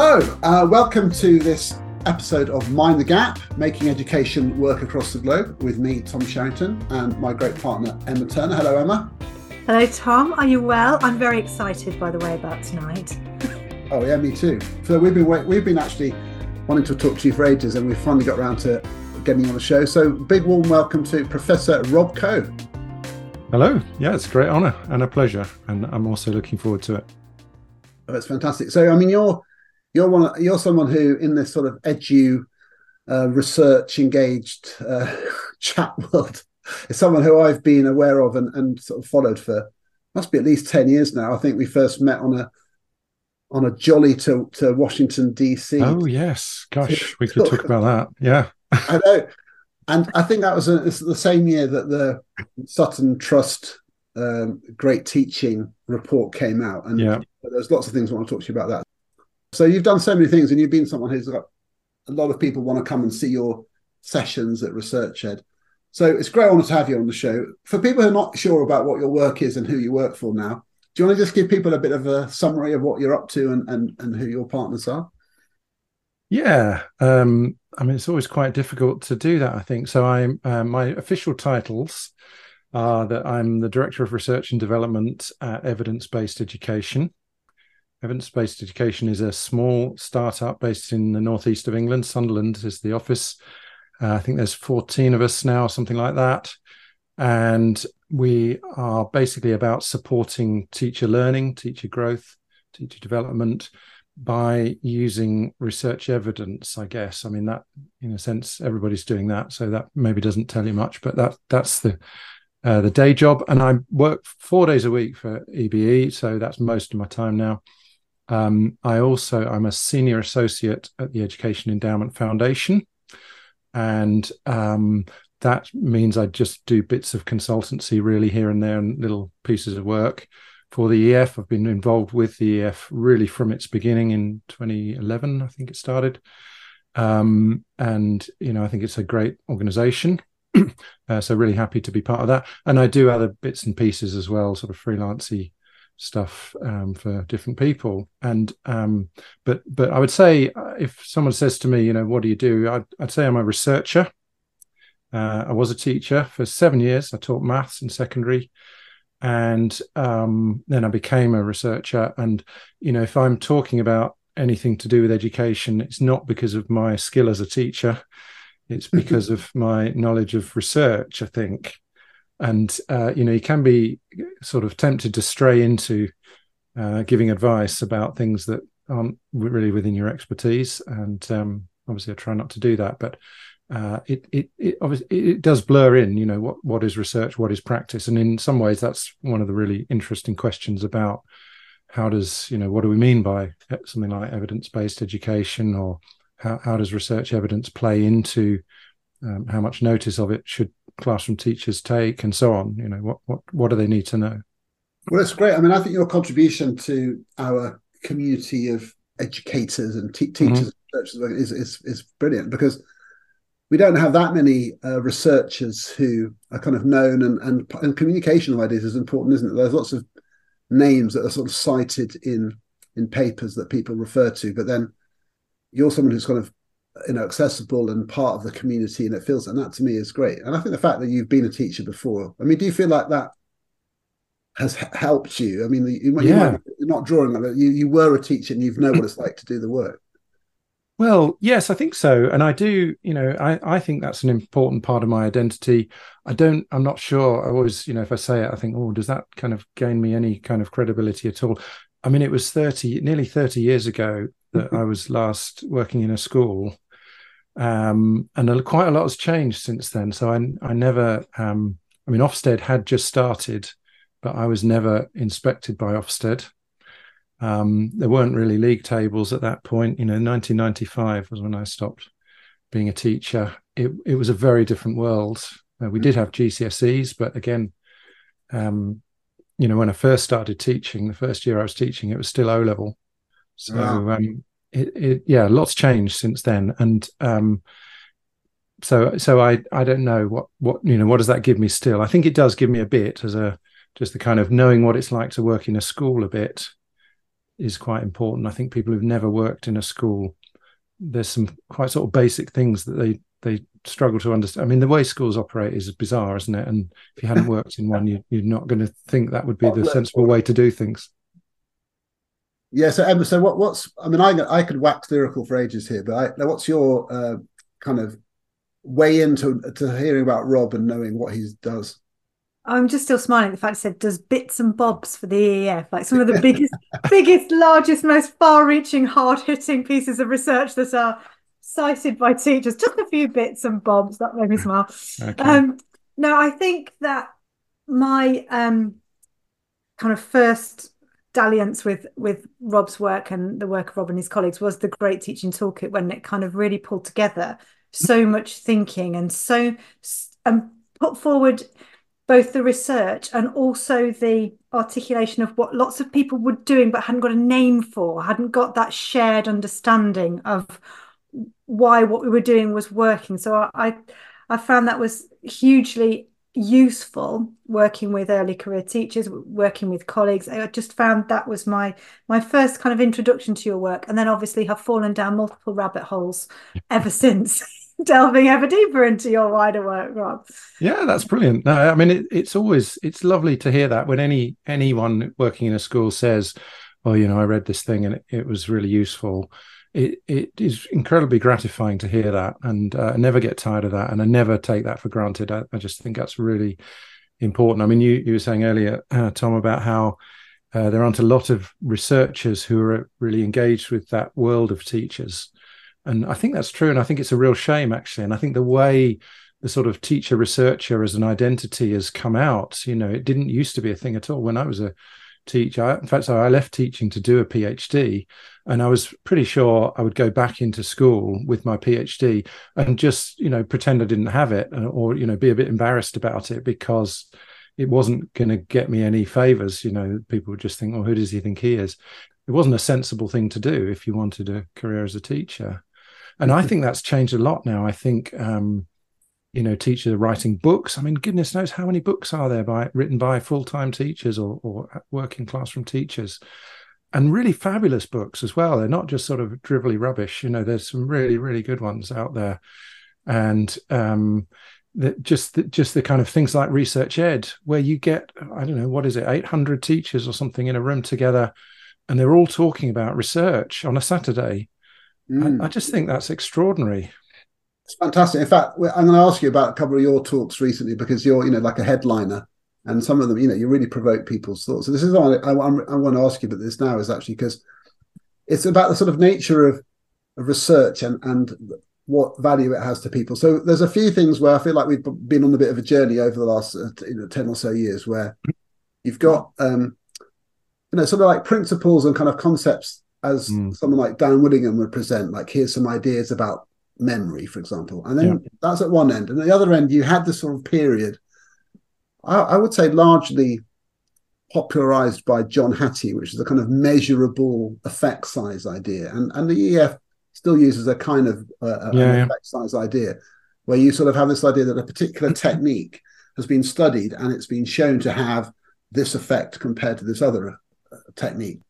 Hello, uh, welcome to this episode of Mind the Gap, making education work across the globe with me, Tom Sherrington, and my great partner, Emma Turner. Hello, Emma. Hello, Tom. Are you well? I'm very excited, by the way, about tonight. oh yeah, me too. So we've been we've been actually wanting to talk to you for ages, and we've finally got around to getting you on the show. So big warm welcome to Professor Rob Coe. Hello. Yeah, it's a great honour and a pleasure, and I'm also looking forward to it. Oh, that's fantastic. So, I mean, you're you're one you're someone who in this sort of edu uh, research engaged uh, chat world is someone who I've been aware of and, and sort of followed for must be at least 10 years now. I think we first met on a on a jolly to, to Washington DC. Oh yes, gosh, we could talk about that. Yeah, I know, and I think that was a, the same year that the Sutton Trust um, Great Teaching report came out, and yeah. there's lots of things I want to talk to you about that. So you've done so many things, and you've been someone who's got a lot of people want to come and see your sessions at Research Ed. So it's great honor to have you on the show. For people who are not sure about what your work is and who you work for now, do you want to just give people a bit of a summary of what you're up to and and, and who your partners are? Yeah, um, I mean it's always quite difficult to do that. I think so. I'm uh, my official titles are that I'm the director of research and development at Evidence Based Education. Evidence Based Education is a small startup based in the northeast of England. Sunderland is the office. Uh, I think there's 14 of us now, something like that. And we are basically about supporting teacher learning, teacher growth, teacher development by using research evidence, I guess. I mean, that in a sense, everybody's doing that. So that maybe doesn't tell you much, but that that's the uh, the day job. And I work four days a week for EBE. So that's most of my time now. Um, I also I'm a senior associate at the Education Endowment Foundation, and um, that means I just do bits of consultancy really here and there and little pieces of work for the EEF. I've been involved with the EEF really from its beginning in 2011, I think it started. Um, and you know, I think it's a great organisation. uh, so really happy to be part of that. And I do other bits and pieces as well, sort of freelancy stuff um, for different people. And um, but but I would say uh, if someone says to me, you know, what do you do? I'd, I'd say I'm a researcher. Uh, I was a teacher for seven years. I taught maths in secondary, and um, then I became a researcher. And you know, if I'm talking about anything to do with education, it's not because of my skill as a teacher. It's because of my knowledge of research. I think and uh, you know you can be sort of tempted to stray into uh, giving advice about things that aren't really within your expertise. And um, obviously i try not to do that. But uh, it it it obviously it does blur in you know what what is research what is practice. And in some ways that's one of the really interesting questions about how does you know what do we mean by something like evidence based education or how, how does research evidence play into um, how much notice of it should classroom teachers take and so on you know what what what do they need to know? Well that's great. I mean i think your contribution to our community of educators and te- teachers mm-hmm. is, is is brilliant because we don't have that many uh, researchers who are kind of known and, and and communication of ideas is important isn't it? There's lots of names that are sort of cited in in papers that people refer to but then you're someone who's kind of you know accessible and part of the community and it feels and that to me is great. And i think the fact that you've been a teacher before i mean do you feel like that has helped you? I mean you, you yeah. might, you're not drawing on it. You, you were a teacher and you know what it's like to do the work. Well yes i think so. And i do you know i i think that's an important part of my identity. I don't i'm not sure. I always you know if i say it i think oh does that kind of gain me any kind of credibility at all? I mean it was 30 nearly 30 years ago that mm-hmm. i was last working in a school um, and quite a lot has changed since then. So I, I never, um, I mean, Ofsted had just started, but I was never inspected by Ofsted. Um, there weren't really league tables at that point. You know, 1995 was when I stopped being a teacher. It, it was a very different world. Uh, we did have GCSEs, but again, um, you know, when I first started teaching, the first year I was teaching, it was still O level. So wow. um, it, it, yeah, lots changed since then, and um, so so I I don't know what what you know what does that give me still. I think it does give me a bit as a just the kind of knowing what it's like to work in a school a bit. is quite important. I think people who've never worked in a school, there's some quite sort of basic things that they they struggle to understand. I mean, the way schools operate is bizarre, isn't it? And if you hadn't worked in one, you, you're not going to think that would be the sensible way to do things. Yeah. So, Emma, so what, what's? I mean, I I could wax lyrical for ages here, but I, what's your uh, kind of way into to hearing about Rob and knowing what he does? I'm just still smiling at the fact it said does bits and bobs for the EEF, like some of the biggest, biggest, largest, most far-reaching, hard-hitting pieces of research that are cited by teachers. Just a few bits and bobs that made me smile. Okay. Um, no, I think that my um, kind of first dalliance with with Rob's work and the work of Rob and his colleagues was the Great Teaching Toolkit when it kind of really pulled together so mm-hmm. much thinking and so and put forward both the research and also the articulation of what lots of people were doing but hadn't got a name for, hadn't got that shared understanding of why what we were doing was working. So I, I, I found that was hugely useful working with early career teachers working with colleagues. I just found that was my my first kind of introduction to your work and then obviously have fallen down multiple rabbit holes ever since delving ever deeper into your wider work rob. Yeah that's brilliant. No i mean it, it's always it's lovely to hear that when any anyone working in a school says oh you know i read this thing and it, it was really useful it, it is incredibly gratifying to hear that and uh, I never get tired of that and I never take that for granted. I, I just think that's really important. I mean you you were saying earlier uh, Tom about how uh, there aren't a lot of researchers who are really engaged with that world of teachers and I think that's true and I think it's a real shame actually and I think the way the sort of teacher researcher as an identity has come out you know it didn't used to be a thing at all. When I was a teach. I, in fact, so I left teaching to do a PhD, and I was pretty sure I would go back into school with my PhD and just, you know, pretend I didn't have it, uh, or you know, be a bit embarrassed about it because it wasn't going to get me any favors. You know, people would just think, "Oh, who does he think he is?" It wasn't a sensible thing to do if you wanted a career as a teacher, and I think that's changed a lot now. I think. Um, you know teachers writing books. I mean goodness knows how many books are there by written by full-time teachers or, or working classroom teachers. And really fabulous books as well. They're not just sort of drivelly rubbish. You know there's some really really good ones out there. And um the, just the, just the kind of things like research ed where you get i don't know what is it 800 teachers or something in a room together and they're all talking about research on a saturday. Mm. I, I just think that's extraordinary it's fantastic. In fact, I'm going to ask you about a couple of your talks recently because you're, you know, like a headliner, and some of them, you know, you really provoke people's thoughts. So this is what I, I, I want to ask you about this now is actually because it's about the sort of nature of, of research and and what value it has to people. So there's a few things where I feel like we've been on a bit of a journey over the last uh, you know, ten or so years where you've got um, you know sort of like principles and kind of concepts as mm. someone like Dan Willingham would present. Like here's some ideas about memory, for example. And then yeah. that's at one end. And at the other end, you had this sort of period, I, I would say largely popularized by John Hattie, which is a kind of measurable effect size idea. And, and the EEF still uses a kind of uh, yeah, yeah. effect size idea where you sort of have this idea that a particular technique has been studied and it's been shown to have this effect compared to this other uh, technique.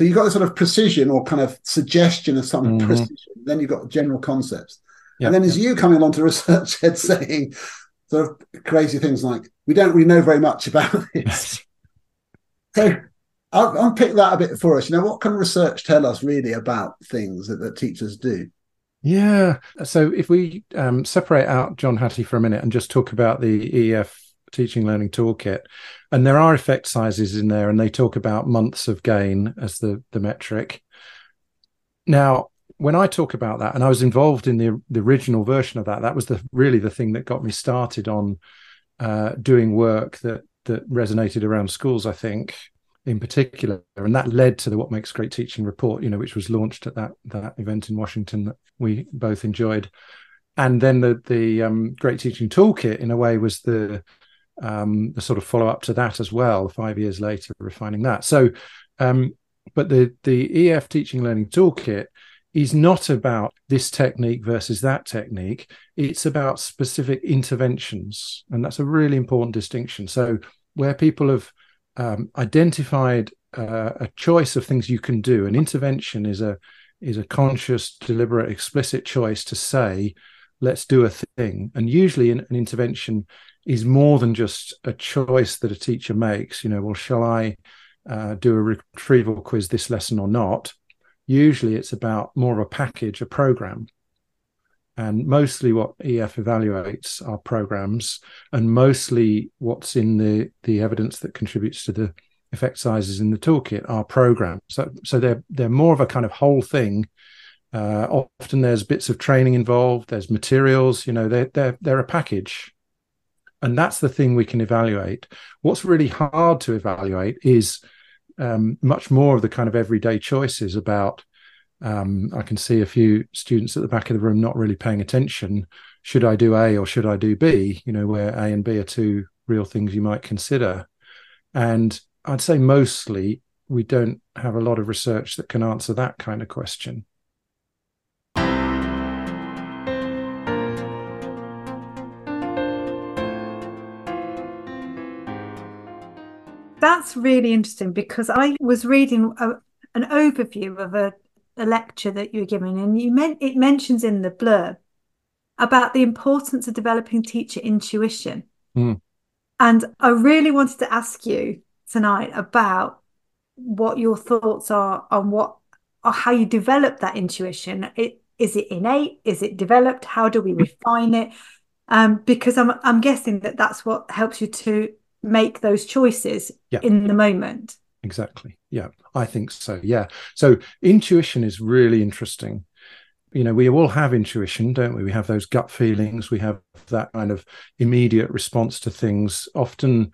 So you've got this sort of precision or kind of suggestion of some mm-hmm. precision. Then you've got general concepts. And then as you coming along to research ed saying sort of crazy things like, we don't really know very much about this. so I'll, I'll, pick that a bit for us. You know, what can research tell us really about things that, that teachers do? Yeah. So if we um, separate out John Hattie for a minute and just talk about the EEF teaching learning toolkit, and there are effect sizes in there and they talk about months of gain as the the metric. Now when i talk about that and i was involved in the the original version of that that was the really the thing that got me started on uh, doing work that that resonated around schools i think in particular. And that led to the what makes great teaching report you know which was launched at that that event in washington that we both enjoyed. And then the the um, great teaching toolkit in a way was the um, the sort of follow up to that as well, five years later, refining that. So, um, but the the EEF teaching learning toolkit is not about this technique versus that technique. It's about specific interventions, and that's a really important distinction. So, where people have um, identified uh, a choice of things you can do. An intervention is a is a conscious, deliberate, explicit choice to say, let's do a thing. And usually, an, an intervention is more than just a choice that a teacher makes. You know, well, shall I uh, do a retrieval quiz this lesson or not? Usually, it's about more of a package, a program. And mostly what EEF evaluates are programs, and mostly what's in the, the evidence that contributes to the effect sizes in the toolkit are programs. So, so they're they're more of a kind of whole thing. Uh, often there's bits of training involved. There's materials. You know, they're they're they're a package, and that's the thing we can evaluate. What's really hard to evaluate is um, much more of the kind of everyday choices about. Um, I can see a few students at the back of the room not really paying attention. Should I do A or should I do B? You know, where A and B are two real things you might consider. And I'd say mostly we don't have a lot of research that can answer that kind of question. That's really interesting because I was reading a, an overview of a, a lecture that you were giving, and you meant it mentions in the blurb about the importance of developing teacher intuition. Mm. And I really wanted to ask you tonight about what your thoughts are on what or how you develop that intuition. It, is it innate? Is it developed? How do we refine it? Um, because I'm I'm guessing that that's what helps you to make those choices yeah. in the moment. Exactly. Yeah, I think so. Yeah. So intuition is really interesting. You know, we all have intuition, don't we? We have those gut feelings. We have that kind of immediate response to things. Often,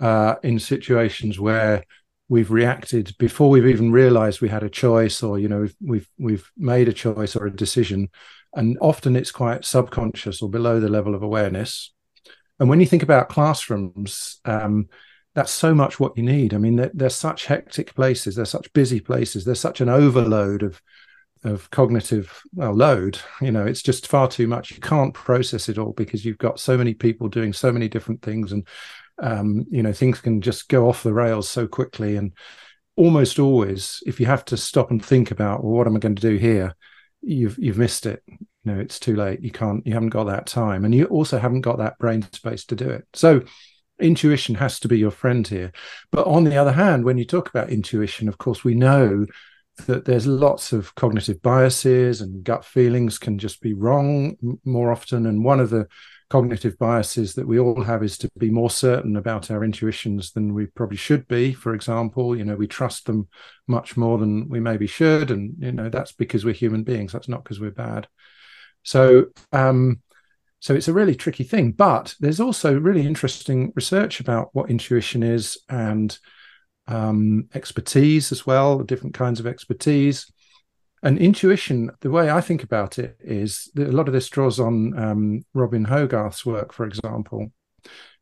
uh, in situations where we've reacted before we've even realized we had a choice or you know we've, we've we've made a choice or a decision and often it's quite subconscious or below the level of awareness and when you think about classrooms um, that's so much what you need. I mean they're, they're, such hectic places. They're such busy places. There's such an overload of of cognitive well load. You know it's just far too much. You can't process it all because you've got so many people doing so many different things. And um, you know things can just go off the rails so quickly. And almost always if you have to stop and think about well what am i going to do here? You've you've missed it know it's too late. You can't you haven't got that time. And you also haven't got that brain space to do it. So intuition has to be your friend here. But on the other hand when you talk about intuition of course we know that there's lots of cognitive biases and gut feelings can just be wrong more often. And one of the cognitive biases that we all have is to be more certain about our intuitions than we probably should be. For example you know we trust them much more than we maybe should. And you know that's because we're human beings. That's not because we're bad so um so it's a really tricky thing but there's also really interesting research about what intuition is and um, expertise as well different kinds of expertise and intuition, the way I think about it is a lot of this draws on um, Robin Hogarth's work, for example,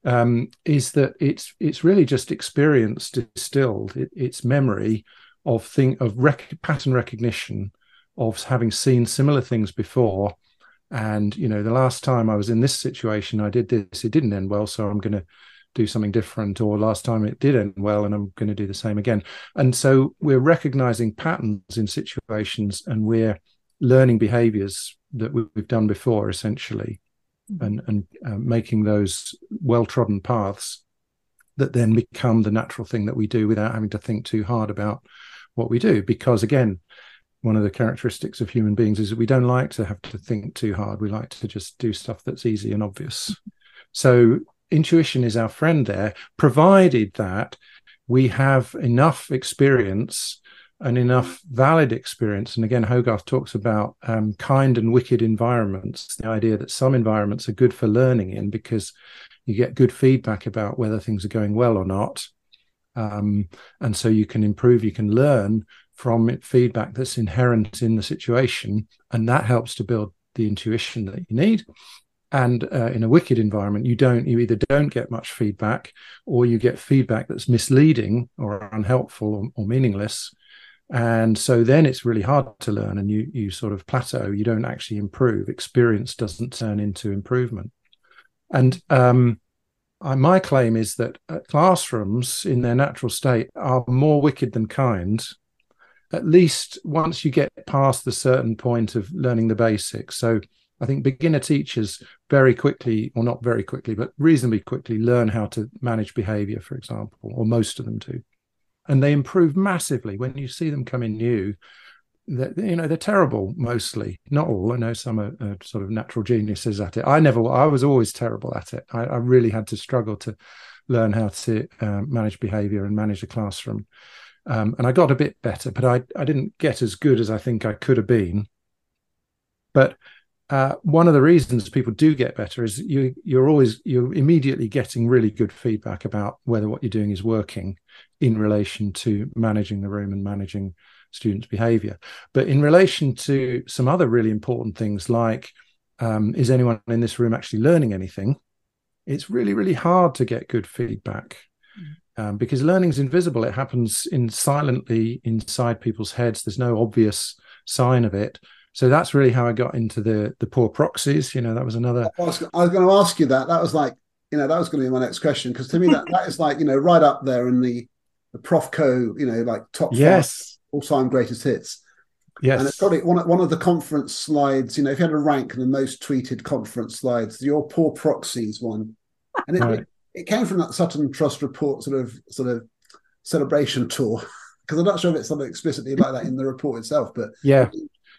um, is that it's it's really just experience distilled. It, it's memory of thing of rec- pattern recognition of having seen similar things before. And you know, the last time I was in this situation, I did this. It didn't end well, so I'm going to do something different or last time it did end well and i'm going to do the same again and so we're recognizing patterns in situations and we're learning behaviors that we've done before essentially mm-hmm. and and uh, making those well trodden paths that then become the natural thing that we do without having to think too hard about what we do because again one of the characteristics of human beings is that we don't like to have to think too hard we like to just do stuff that's easy and obvious so intuition is our friend there, provided that we have enough experience and enough valid experience. And again, Hogarth talks about um, kind and wicked environments, the idea that some environments are good for learning in because you get good feedback about whether things are going well or not. Um, and so you can improve, you can learn from feedback that's inherent in the situation. And that helps to build the intuition that you need. And uh, in a wicked environment you don't you either don't get much feedback or you get feedback that's misleading or unhelpful or, or, meaningless. And so then it's really hard to learn and you you sort of plateau. You don't actually improve. Experience doesn't turn into improvement. And um, I, my claim is that uh, classrooms in their natural state are more wicked than kind at least once you get past the certain point of learning the basics. So i think beginner teachers very quickly or not very quickly but reasonably quickly learn how to manage behavior for example or most of them do. And they improve massively. When you see them come in new that you know they're terrible mostly. Not all. I know some are, are, sort of natural geniuses at it. I never i was always terrible at it. I, I really had to struggle to learn how to uh, manage behavior and manage a classroom um, and i got a bit better but i i didn't get as good as i think i could have been but uh, one of the reasons people do get better is you you're always you're immediately getting really good feedback about whether what you're doing is working in relation to managing the room and managing students' behavior. But in relation to some other really important things, like um, is anyone in this room actually learning anything? It's really, really hard to get good feedback. Um, because learning is invisible. It happens in silently inside people's heads. There's no obvious sign of it. So that's really how I got into the the poor proxies. You know, that was another. I was, I was going to ask you that. That was like, you know, that was going to be my next question because to me that that is like, you know, right up there in the the ProfCoe, you know, like top yes all-time greatest hits. Yes, and it's probably one one of the conference slides. You know, if you had to rank in the most tweeted conference slides, your poor proxies one, and it, right. It, came from that Sutton Trust report sort of sort of celebration tour. Because I'm not sure if it's something explicitly like that in the report itself, but yeah,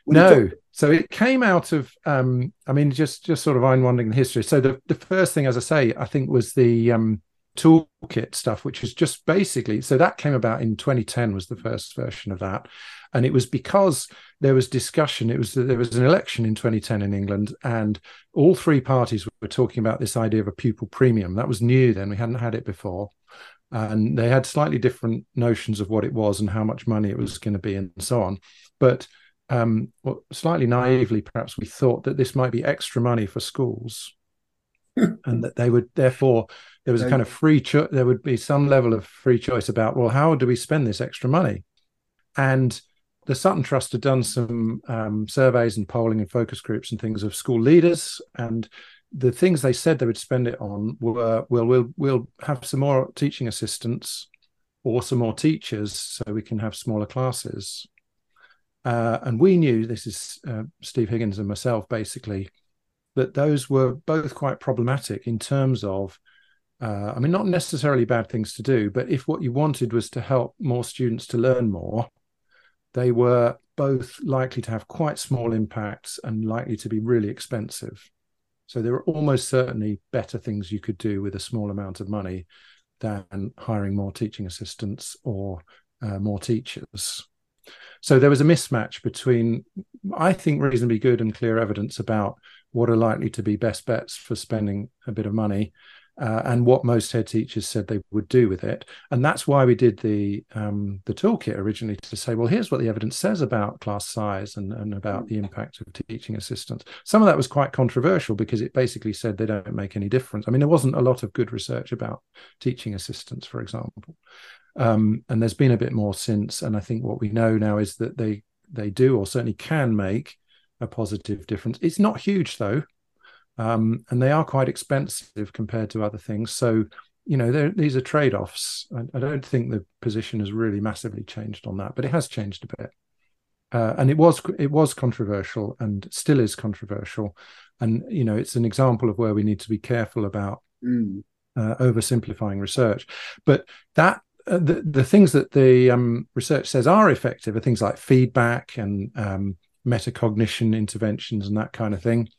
no. Talk- so it came out of, um, I mean, just just sort of unwinding the history. So the the first thing, as I say, I think was the um, toolkit stuff, which is just basically so that came about in 2010 was the first version of that, and it was because there was discussion. It was there was an election in 2010 in England, and all three parties were talking about this idea of a pupil premium. That was new then; we hadn't had it before, and they had slightly different notions of what it was and how much money it was going to be, and so on. But um, well, slightly naively, perhaps we thought that this might be extra money for schools, and that they would therefore there was a kind of free choice there would be some level of free choice about well how do we spend this extra money? And the sutton trust had done some um, surveys and polling and focus groups and things of school leaders. And the things they said they would spend it on were well we'll we'll have some more teaching assistants or some more teachers so we can have smaller classes. Uh, and we knew this is uh, steve higgins and myself basically that those were both quite problematic in terms of uh, I mean, not necessarily bad things to do, but if what you wanted was to help more students to learn more, they were both likely to have quite small impacts and likely to be really expensive. So there were almost certainly better things you could do with a small amount of money than hiring more teaching assistants or uh, more teachers. So there was a mismatch between, I think, reasonably good and clear evidence about what are likely to be best bets for spending a bit of money uh, and what most head teachers said they would do with it. And that's why we did the um, the toolkit originally to say, well, here's what the evidence says about class size and, and about the impact of teaching assistants. Some of that was quite controversial because it basically said they don't make any difference. I mean, there wasn't a lot of good research about teaching assistants, for example. Um, and there's been a bit more since. And I think what we know now is that they they do or certainly can make a positive difference. It's not huge though um, and they are quite expensive compared to other things. So, you know, these are trade offs. I, I, don't think the position has really massively changed on that, but it has changed a bit. Uh, and it was it was controversial and still is controversial, and you know it's an example of where we need to be careful about mm. uh, oversimplifying research. But that uh, the the things that the um, research says are effective are things like feedback and um, metacognition interventions and that kind of thing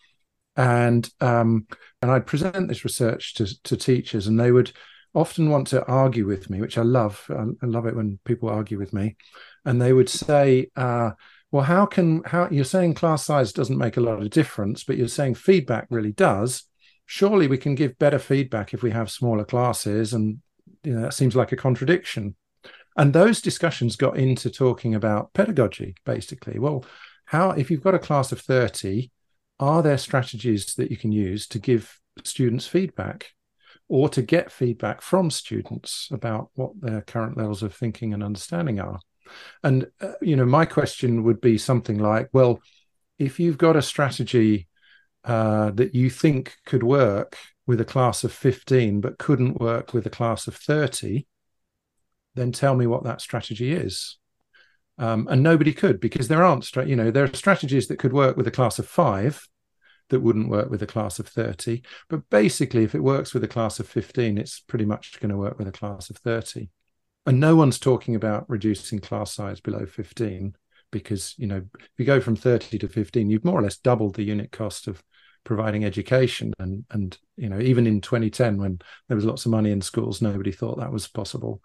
and um, and I'd present this research to to teachers, and they would often want to argue with me, which I love. I, love it when people argue with me, and they would say, uh, "Well, how can how you're saying class size doesn't make a lot of difference, but you're saying feedback really does? Surely we can give better feedback if we have smaller classes." And you know, that seems like a contradiction. And those discussions got into talking about pedagogy, basically. Well, how if you've got a class of thirty are there strategies that you can use to give students feedback or to get feedback from students about what their current levels of thinking and understanding are? And uh, you know my question would be something like well if you've got a strategy uh, that you think could work with a class of 15 but couldn't work with a class of 30 then tell me what that strategy is um, and nobody could because there aren't you know there are strategies that could work with a class of five that wouldn't work with a class of 30 but basically if it works with a class of 15 it's pretty much going to work with a class of 30 and no one's talking about reducing class size below 15 because you know if you go from 30 to 15 you've more or less doubled the unit cost of providing education. And and you know even in 2010 when there was lots of money in schools nobody thought that was possible.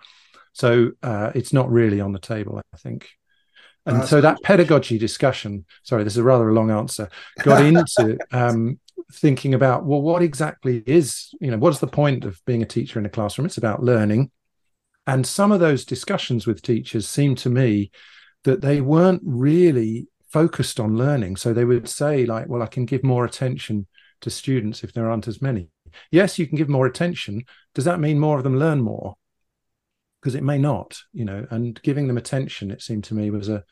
So uh, it's not really on the table i think and so that pedagogy discussion sorry this is a rather long answer got into um, thinking about well what exactly is you know what's the point of being a teacher in a classroom it's about learning and some of those discussions with teachers seemed to me that they weren't really focused on learning. So they would say, like, well, I can give more attention to students if there aren't as many. Yes, you can give more attention. Does that mean more of them learn more? Because it may not, you know, and giving them attention, it seemed to me, was a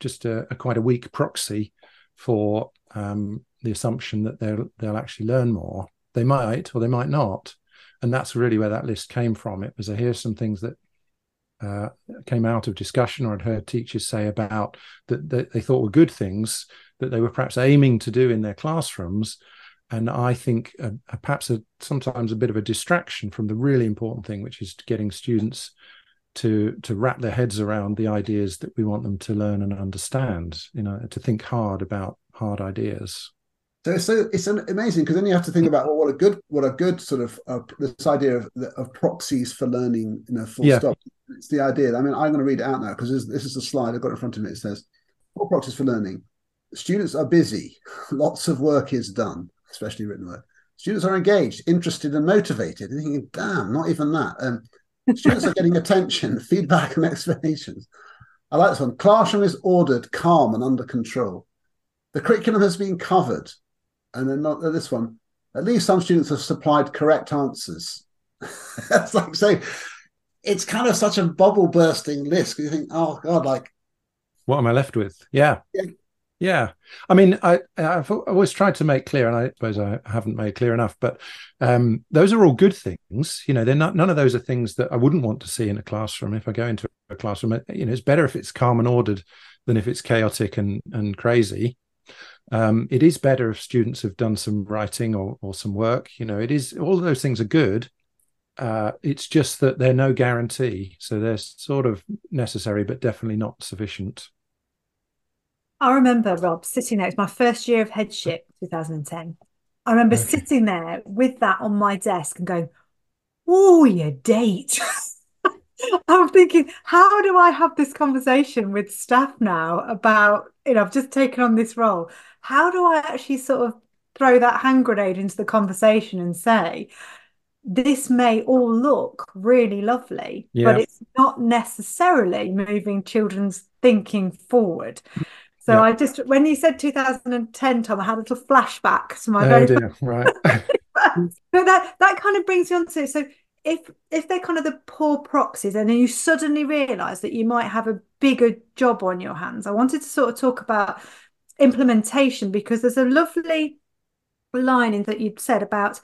just a, a quite a weak proxy for um, the assumption that they'll they'll actually learn more. They might or they might not. And that's really where that list came from. It was a here's some things that uh, came out of discussion or had heard teachers say about that, that they thought were good things that they were perhaps aiming to do in their classrooms and I think uh, perhaps a, sometimes a bit of a distraction from the really important thing, which is getting students to to wrap their heads around the ideas that we want them to learn and understand. You know, to think hard about hard ideas. So, so it's an, amazing because then you have to think about well, what a good, what a good sort of uh, this idea of, of proxies for learning. You know, full yeah. stop. It's the idea. I mean, I'm going to read it out now because this, this is a slide I've got in front of me. It says four proxies for learning. Students are busy. Lots of work is done, especially written work. Students are engaged, interested, and motivated. And thinking, damn, not even that. Um, students are getting attention, feedback, and explanations. I like this one. Classroom is ordered, calm, and under control. The curriculum has been covered and then not uh, this one. At least some students have supplied correct answers. That's like saying it's kind of such a bubble bursting list. You think, oh god, like what am I left with? Yeah. Yeah. I mean, I, have always tried to make clear, and I suppose I haven't made clear enough. But um, those are all good things. You know, they're not. None of those are things that I wouldn't want to see in a classroom. If I go into a classroom, you know, it's better if it's calm and ordered than if it's chaotic and and crazy. Um, it is better if students have done some writing or, or some work. You know, it is all those things are good. Uh, it's just that they're no guarantee, so they're sort of necessary, but definitely not sufficient. I remember Rob sitting there. It's my first year of headship, 2010. I remember okay. sitting there with that on my desk and going, "Oh, your date." I'm thinking, how do I have this conversation with staff now about, you know, I've just taken on this role. How do I actually sort of throw that hand grenade into the conversation and say, this may all look really lovely, yeah. but it's not necessarily moving children's thinking forward. So yeah. I just, when you said 2010, Tom, I had a little flashback to my oh, very dear. right. but that that kind of brings you on to so if if they're kind of the poor proxies and then you suddenly realize that you might have a bigger job on your hands i wanted to sort of talk about implementation because there's a lovely line in that you said about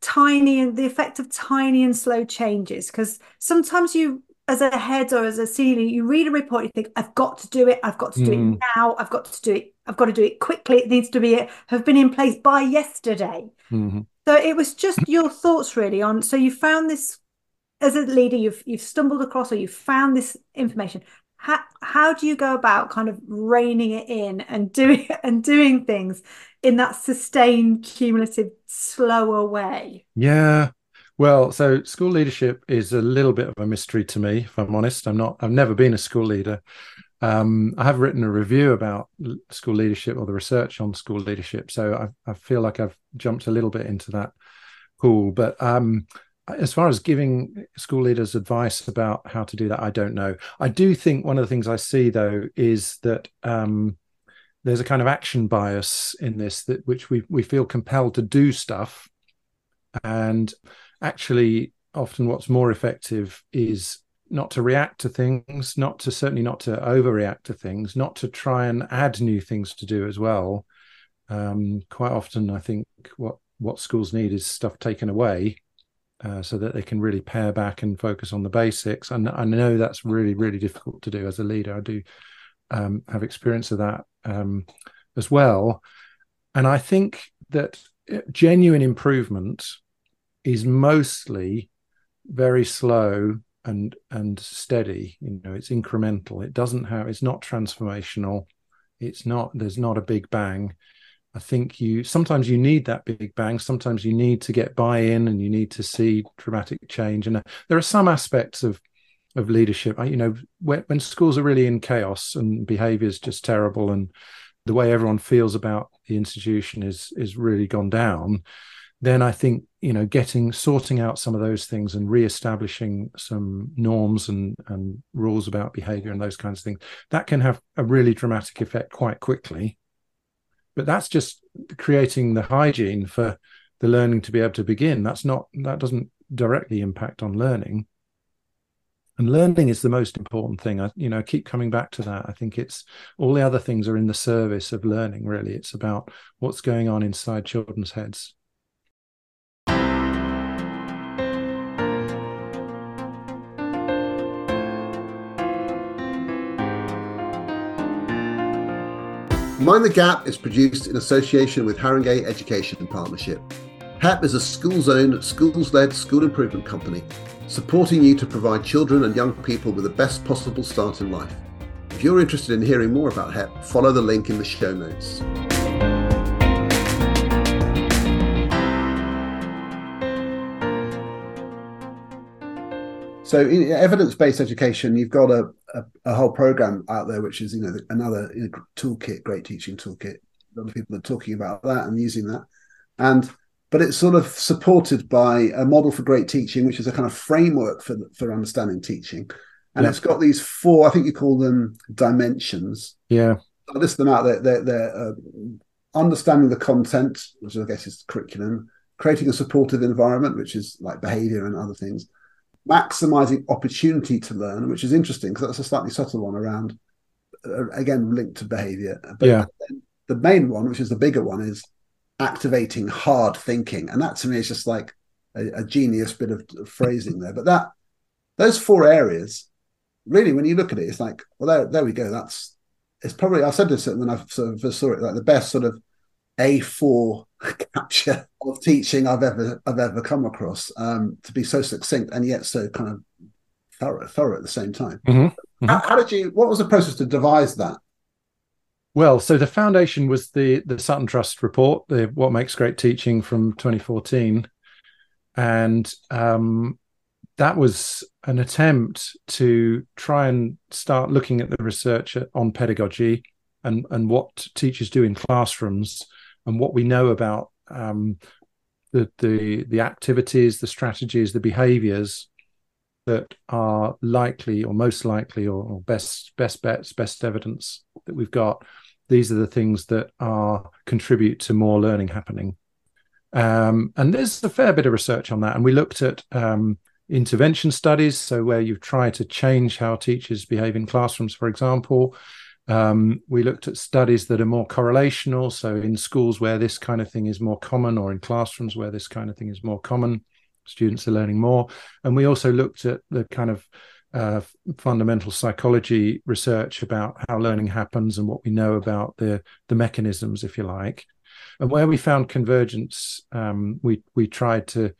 tiny and the effect of tiny and slow changes because sometimes you as a head or as a senior you read a report you think i've got to do it i've got to do mm. it now i've got to do it i've got to do it quickly it needs to be have been in place by yesterday mm-hmm. So it was just your thoughts really on. So you found this as a leader, you've you've stumbled across or you found this information. How how do you go about kind of reining it in and doing and doing things in that sustained, cumulative, slower way? Yeah. Well, so school leadership is a little bit of a mystery to me, if I'm honest. I'm not. I've never been a school leader. Um, I have written a review about school leadership or the research on school leadership, so I, I feel like I've jumped a little bit into that pool. But um, as far as giving school leaders advice about how to do that, I don't know. I do think one of the things I see though is that um, there's a kind of action bias in this that which we we feel compelled to do stuff, and actually often what's more effective is not to react to things, not to certainly not to overreact to things, not to try and add new things to do as well, Um, quite often, I think what what schools need is stuff taken away uh, so that they can really pare back and focus on the basics. And I know that's really, really difficult to do as a leader. I do um, have experience of that um, as well. And I think that uh, genuine improvement is mostly very slow and and steady. You know, it's incremental. It doesn't have. It's not transformational. It's not. There's not a big bang. I think you sometimes you need that big bang. Sometimes you need to get buy-in, and you need to see dramatic change. And uh, there are some aspects of of leadership. You know, when, when schools are really in chaos and behaviour is just terrible, and the way everyone feels about the institution is is really gone down then I think you know getting sorting out some of those things and re-establishing some norms and and rules about behavior and those kinds of things that can have a really dramatic effect quite quickly. But that's just creating the hygiene for the learning to be able to begin. That's not that doesn't directly impact on learning. And learning is the most important thing. I you know keep coming back to that. I think it's all the other things are in the service of learning really. It's about what's going on inside children's heads Mind the Gap is produced in association with Haringey Education Partnership. HEP is a schools owned, schools led school improvement company, supporting you to provide children and young people with the best possible start in life. If you're interested in hearing more about HEP, follow the link in the show notes. So, in evidence-based education, you've got a, a, a, whole program out there, which is you know another you know, toolkit, great teaching toolkit. A lot of people are talking about that and using that, and but it's sort of supported by a model for great teaching, which is a kind of framework for for understanding teaching, and yeah. it's got these four. I think you call them dimensions. Yeah, I list them out. They're, they're, they're uh, understanding the content, which I guess is curriculum, creating a supportive environment, which is like behavior and other things maximizing opportunity to learn, which is interesting because that's a slightly subtle one around, uh, again, linked to behavior. But yeah. the main one, which is the bigger one, is activating hard thinking. And that to me is just like a, a genius bit of phrasing there. But that, those four areas, really, when you look at it, it's like, well, there, there we go. That's, it's probably, I said this when I sort of first saw it, like the best sort of A4 capture of teaching I've ever I've ever come across. Um, to be so succinct and yet so kind of thorough, thorough at the same time. Mm-hmm. Mm-hmm. How, how, did you? What was the process to devise that? Well, so the foundation was the the Sutton Trust report, the What Makes Great Teaching from 2014, and um, that was an attempt to try and start looking at the research on pedagogy and and what teachers do in classrooms and what we know about um, the the the activities, the strategies, the behaviors that are likely or most likely or, or, best best bets, best evidence that we've got. These are the things that are contribute to more learning happening. Um, and there's a fair bit of research on that. And we looked at um, intervention studies, so where you try to change how teachers behave in classrooms, for example. Um, we looked at studies that are more correlational. So, in schools where this kind of thing is more common, or in classrooms where this kind of thing is more common, students are learning more. And we also looked at the kind of uh, fundamental psychology research about how learning happens and what we know about the the mechanisms, if you like. And where we found convergence, um, we we tried to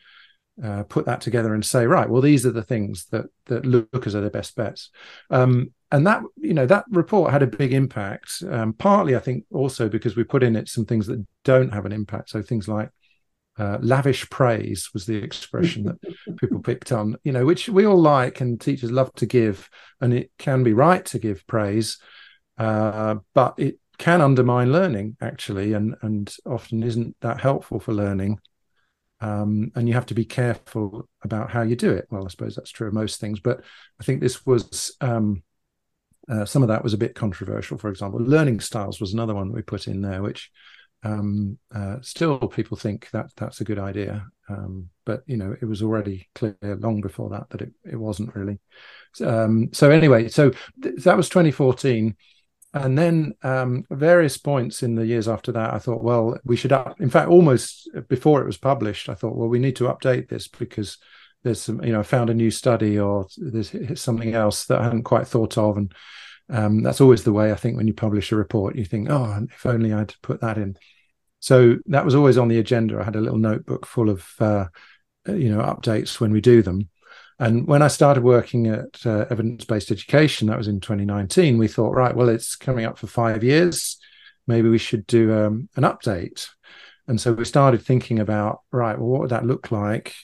uh, put that together and say, right, well, these are the things that that look as are the best bets. Um, and that you know that report had a big impact um, partly i think also because we put in it some things that don't have an impact. So things like uh, lavish praise was the expression that people picked on you know which we all like and teachers love to give and it can be right to give praise uh, but it can undermine learning actually and and often isn't that helpful for learning. Um, and you have to be careful about how you do it. Well i suppose that's true of most things but i think this was um, uh, some of that was a bit controversial. For example, learning styles was another one we put in there, which um, uh, still people think that that's a good idea. Um, but you know, it was already clear long before that that it, it wasn't really. Um, so anyway, so th- that was 2014, and then um, various points in the years after that, I thought, well, we should up. In fact, almost before it was published, I thought, well, we need to update this because there's some, you know, I found a new study or there's something else that I hadn't quite thought of, and um, that's always the way I think when you publish a report, you think, oh, if only I'd put that in. So that was always on the agenda. I had a little notebook full of, uh, you know, updates when we do them. And when I started working at uh, evidence based education, that was in 2019, we thought, right, well, it's coming up for five years. Maybe we should do um, an update. And so we started thinking about, right, well, what would that look like?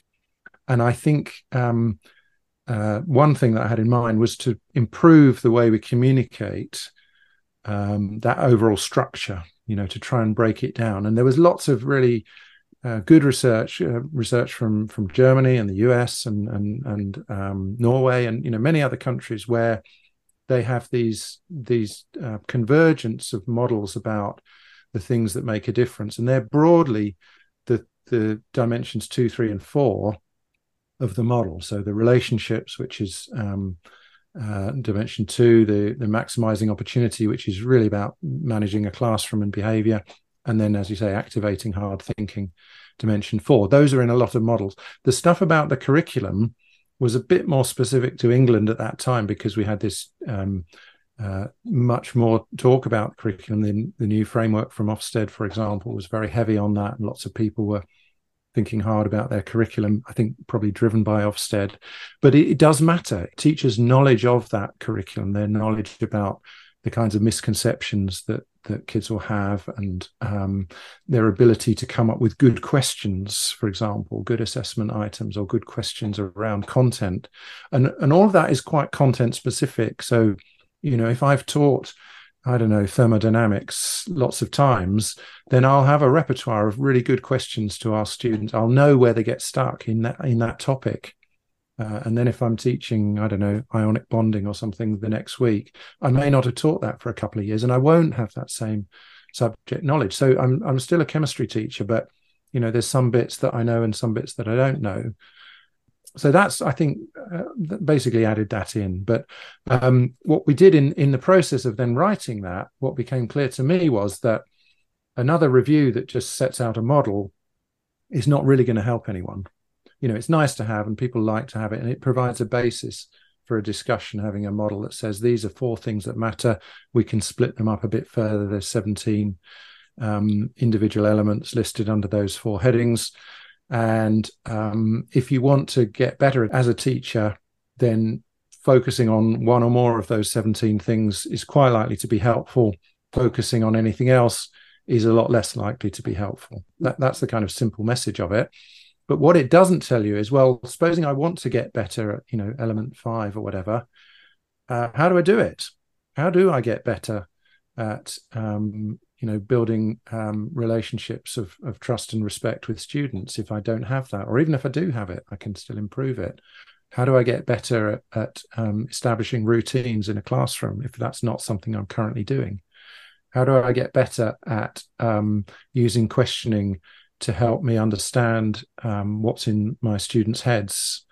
And I think um, uh, one thing that I had in mind was to improve the way we communicate um, that overall structure, you know, to try and break it down. And there was lots of really uh, good research, uh, research from from Germany and the US and and and um, Norway and you know many other countries where they have these these uh, convergence of models about the things that make a difference, and they're broadly the the dimensions two, three, and four of the model. So the relationships, which is um, uh, dimension two, the the maximizing opportunity, which is really about managing a classroom and behavior, and then as you say activating hard thinking dimension four those are in a lot of models the stuff about the curriculum was a bit more specific to england at that time because we had this um, uh, much more talk about curriculum the, the new framework from ofsted for example was very heavy on that and lots of people were thinking hard about their curriculum i think probably driven by ofsted. But it, it does matter. Teachers knowledge of that curriculum their knowledge about the kinds of misconceptions that that kids will have and um, their ability to come up with good questions for example good assessment items or good questions around content. And and all of that is quite content specific. So you know if i've taught I don't know, thermodynamics lots of times, then I'll have a repertoire of really good questions to ask students. I'll know where they get stuck in that in that topic. Uh, and then if I'm teaching, I don't know, ionic bonding or something the next week, I may not have taught that for a couple of years, and I won't have that same subject knowledge. So I'm I'm still a chemistry teacher, but you know, there's some bits that I know and some bits that I don't know. So that's I think uh, basically added that in. But um, what we did in in the process of then writing that, what became clear to me was that another review that just sets out a model is not really going to help anyone. You know it's nice to have and people like to have it and it provides a basis for a discussion having a model that says these are four things that matter. We can split them up a bit further. There's 17 um, individual elements listed under those four headings and um, if you want to get better as a teacher then focusing on one or more of those 17 things is quite likely to be helpful. Focusing on anything else is a lot less likely to be helpful. That, that's the kind of simple message of it. But what it doesn't tell you is, well, supposing I want to get better at, you know, element five or whatever, uh, how do I do it? How do I get better at, um, you know, building um, relationships of, of trust and respect with students if I don't have that? Or even if I do have it, I can still improve it. How do I get better at, at um, establishing routines in a classroom if that's not something I'm currently doing? How do I get better at um, using questioning to help me understand um, what's in my students' heads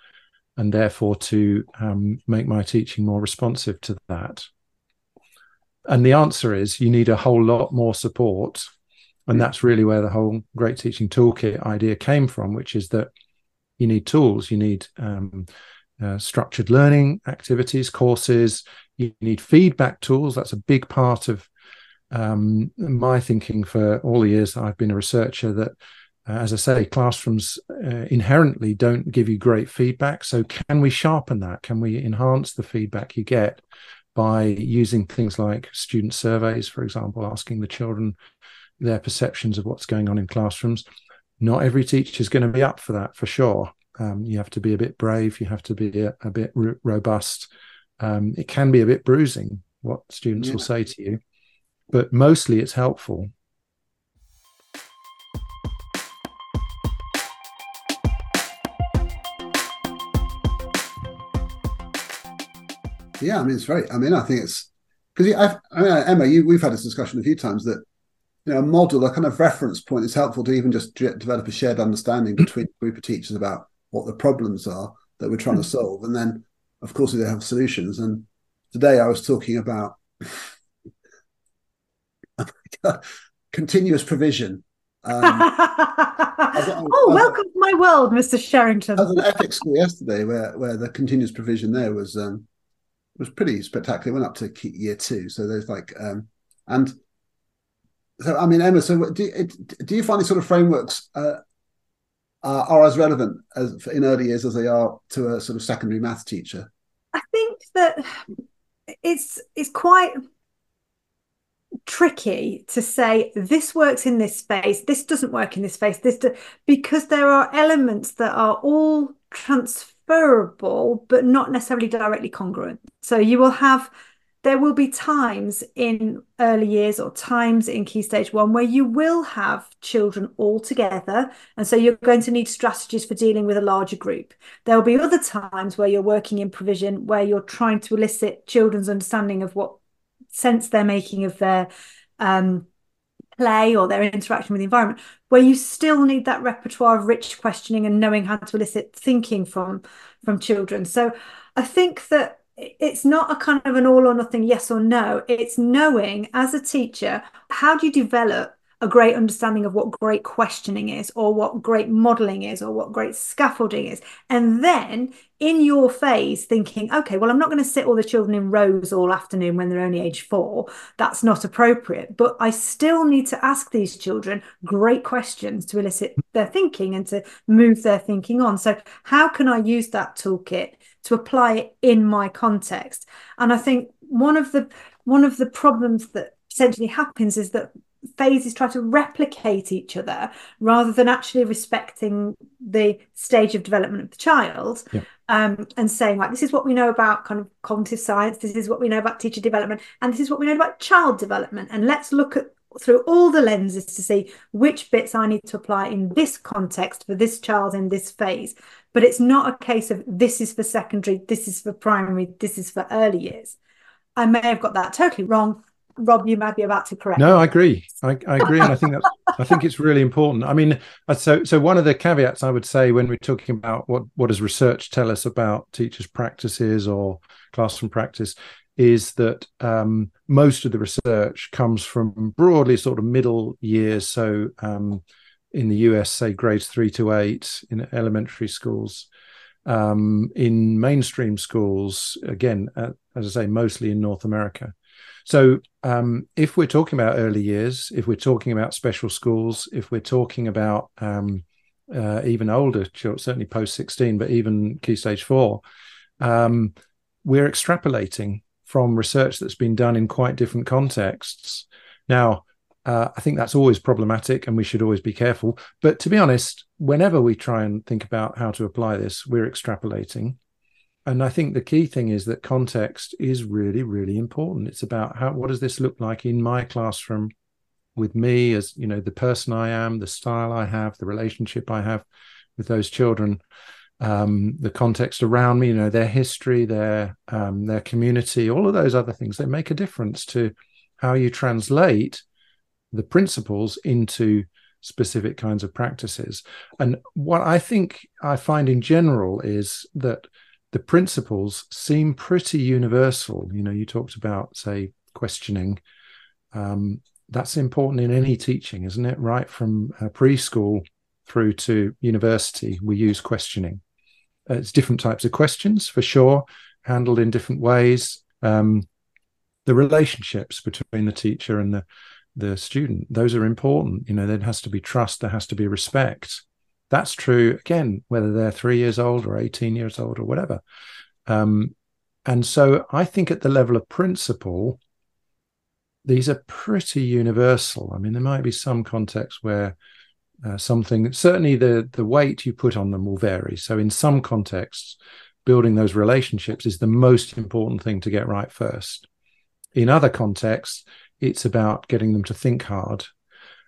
and therefore to um, make my teaching more responsive to that? And the answer is you need a whole lot more support. And that's really where the whole Great Teaching Toolkit idea came from, which is that you need tools, you need um, uh, structured learning activities, courses, you need feedback tools. That's a big part of um, my thinking for all the years I've been a researcher that uh, as I say, classrooms uh, inherently don't give you great feedback. So, can we sharpen that? Can we enhance the feedback you get by using things like student surveys, for example, asking the children their perceptions of what's going on in classrooms? Not every teacher is going to be up for that, for sure. Um, you have to be a bit brave. You have to be a, a bit r- robust. Um, it can be a bit bruising what students yeah. will say to you, but mostly it's helpful. Yeah, I mean, it's very. I mean, I think it's because I mean, Emma, you, we've had this discussion a few times that you know a model, a kind of reference point, is helpful to even just develop a shared understanding between a group of teachers about what the problems are that we're trying to solve, and then of course they have solutions. And today I was talking about continuous provision. Um, oh, welcome to my world, Mr. Sherrington. I was an ethics school yesterday where where the continuous provision there was um, was pretty spectacular. It went up to year two, so there's like um, and so I mean Emma. So do do you find these sort of frameworks uh, are, are as relevant as in early years as they are to a sort of secondary math teacher? I think that it's it's quite tricky to say this works in this space this doesn't work in this space this do, because there are elements that are all transferable but not necessarily directly congruent so you will have there will be times in early years or times in key stage one where you will have children all together. And so you're going to need strategies for dealing with a larger group. There will be other times where you're working in provision where you're trying to elicit children's understanding of what sense they're making of their um, play or their interaction with the environment, where you still need that repertoire of rich questioning and knowing how to elicit thinking from from children. So I think that it's not a kind of an all or nothing yes or no. It's knowing as a teacher, how do you develop a great understanding of what great questioning is, or what great modeling is, or what great scaffolding is. And then in your phase, thinking, okay, well, I'm not going to sit all the children in rows all afternoon when they're only age four. That's not appropriate. But I still need to ask these children great questions to elicit their thinking and to move their thinking on. So, how can I use that toolkit to apply it in my context? And I think one of the one of the problems that essentially happens is that phases try to replicate each other rather than actually respecting the stage of development of the child yeah. um, and saying like this is what we know about kind of cognitive science this is what we know about teacher development and this is what we know about child development and let's look at through all the lenses to see which bits I need to apply in this context for this child in this phase. But it's not a case of this is for secondary, this is for primary, this is for early years. I may have got that totally wrong. Rob, you might be about to correct. No, I agree. I, I agree, and I think that's I think it's really important. I mean, uh, so so one of the caveats I would say when we're talking about what what does research tell us about teachers' practices or classroom practice is that um, most of the research comes from broadly sort of middle years. So um, in the US, say grades three to eight in elementary schools. Um, in mainstream schools, again, uh, as I say, mostly in North America. So, um, if we're talking about early years, if we're talking about special schools, if we're talking about um, uh, even older children, certainly post 16, but even key stage four, um, we're extrapolating from research that's been done in quite different contexts. Now, uh, I think that's always problematic and we should always be careful. But to be honest, whenever we try and think about how to apply this, we're extrapolating and I think the key thing is that context is really, really important. It's about how what does this look like in my classroom with me as you know the person I am, the style I have, the relationship I have with those children, um, the context around me, you know, their history, their um, their community, all of those other things. They make a difference to how you translate the principles into specific kinds of practices. And what I think I find in general is that the principles seem pretty universal. You know, you talked about, say, questioning. Um, that's important in any teaching, isn't it? Right from uh, preschool through to university, we use questioning. Uh, it's different types of questions for sure, handled in different ways. Um, the relationships between the teacher and the the student those are important you know there has to be trust there has to be respect that's true again, whether they're three years old or 18 years old or whatever. Um, and so I think at the level of principle, these are pretty universal. I mean, there might be some contexts where uh, something, certainly the, the weight you put on them will vary. So in some contexts, building those relationships is the most important thing to get right first. In other contexts, it's about getting them to think hard.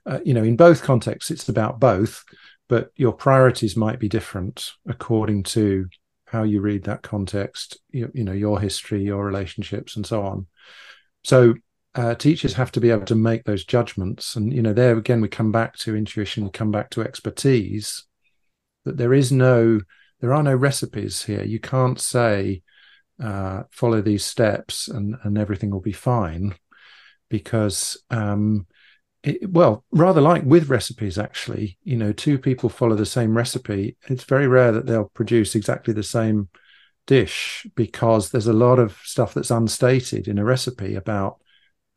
Uh, you know, in both contexts, it's about both but your priorities might be different according to how you read that context you, you know your history your relationships and so on. So uh, teachers have to be able to make those judgments. And you know there again we come back to intuition we come back to expertise that there is no there are no recipes here. You can't say uh, follow these steps and and everything will be fine because um, it, well, rather like with recipes, actually, you know, two people follow the same recipe. It's very rare that they'll produce exactly the same dish because there's a lot of stuff that's unstated in a recipe about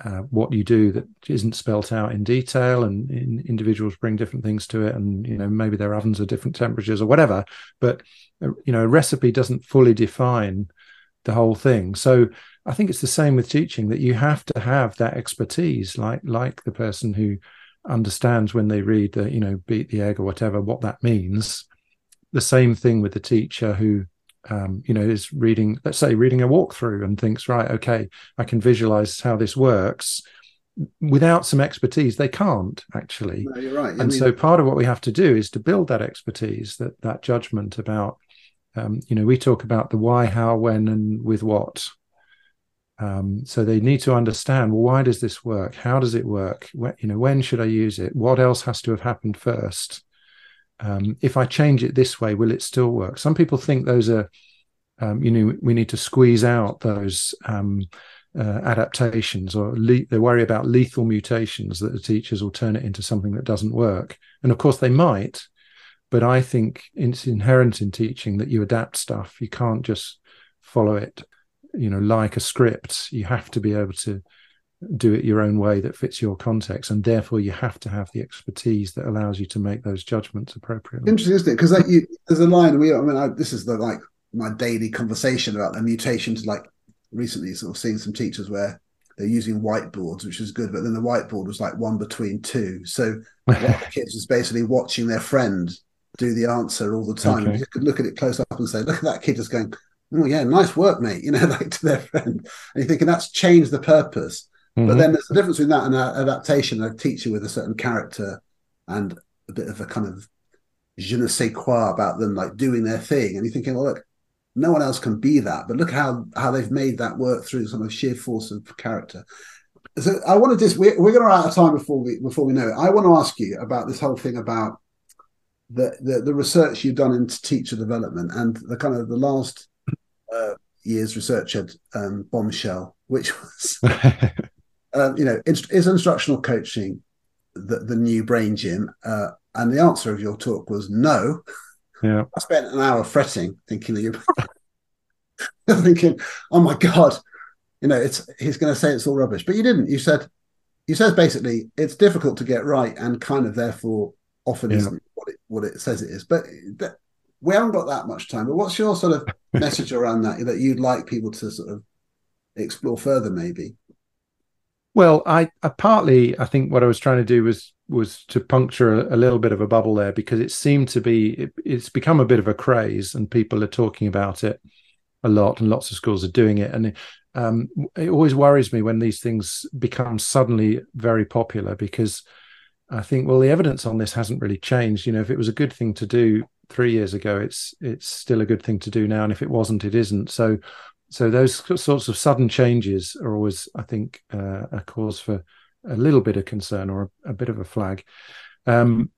uh, what you do that isn't spelt out in detail and in, individuals bring different things to it and you know maybe their ovens are different temperatures or whatever. But uh, you know a recipe doesn't fully define the whole thing. So i think it's the same with teaching that you have to have that expertise like like the person who understands when they read the you know beat the egg or whatever what that means the same thing with the teacher who um, you know, is reading, let's say, reading a walkthrough and thinks, right, okay, I can visualize how this works. Without some expertise, they can't actually. No, you're right. I and mean, so, part of what we have to do is to build that expertise, that that judgment about, um, you know, we talk about the why, how, when, and with what. Um, so they need to understand well why does this work how does it work when, you know when should i use it what else has to have happened first um, if I change it this way, will it still work? Some people think those are, um, you know, we need to squeeze out those um, uh, adaptations, or le- they worry about lethal mutations that the teachers will turn it into something that doesn't work. And of course, they might, but I think it's inherent in teaching that you adapt stuff. You can't just follow it, you know, like a script. You have to be able to do it your own way that fits your context and therefore you have to have the expertise that allows you to make those judgments appropriately interesting isn't it because like you there's a line we i mean I, this is the like my daily conversation about the mutations like recently sort of seeing some teachers where they're using whiteboards which is good but then the whiteboard was like one between two so the kids was basically watching their friend do the answer all the time Okay. you could look at it close up and say look at that kid just going oh yeah nice work mate you know like to their friend and you're thinking that's changed the purpose but Mhm. then there's a difference between that and an adaptation, a teacher with a certain character and a bit of a kind of je ne sais quoi about them, like doing their thing. And you're thinking, well, look, no one else can be that. But look how how they've made that work through some of sheer force of character. So I want to just we're, we're going to run out of time before we before we know it. I want to ask you about this whole thing about the the, the research you've done into teacher development and the kind of the last uh, year's research at um, Bombshell, which was um, you know, is, is instructional coaching the, the new brain gym? Uh, and the answer of your talk was no. yeah I spent an hour fretting, thinking thinking, oh my god, you know, it's he's going to say it's all rubbish, but you didn't. You said, you said basically it's difficult to get right, and kind of therefore often Yeah. isn't what it what it says it is. But that, we haven't got that much time. But what's your sort of message around that that you'd like people to sort of explore further, maybe? Well, I, I partly I think what I was trying to do was was to puncture a, a little bit of a bubble there because it seemed to be it, it's become a bit of a craze and people are talking about it a lot and lots of schools are doing it and um, it always worries me when these things become suddenly very popular because I think well the evidence on this hasn't really changed. You know, if it was a good thing to do three years ago, it's it's still a good thing to do now, and if it wasn't, it isn't. So so those sorts of sudden changes are always, I think, uh, a cause for a little bit of concern or a, a bit of a flag. Um,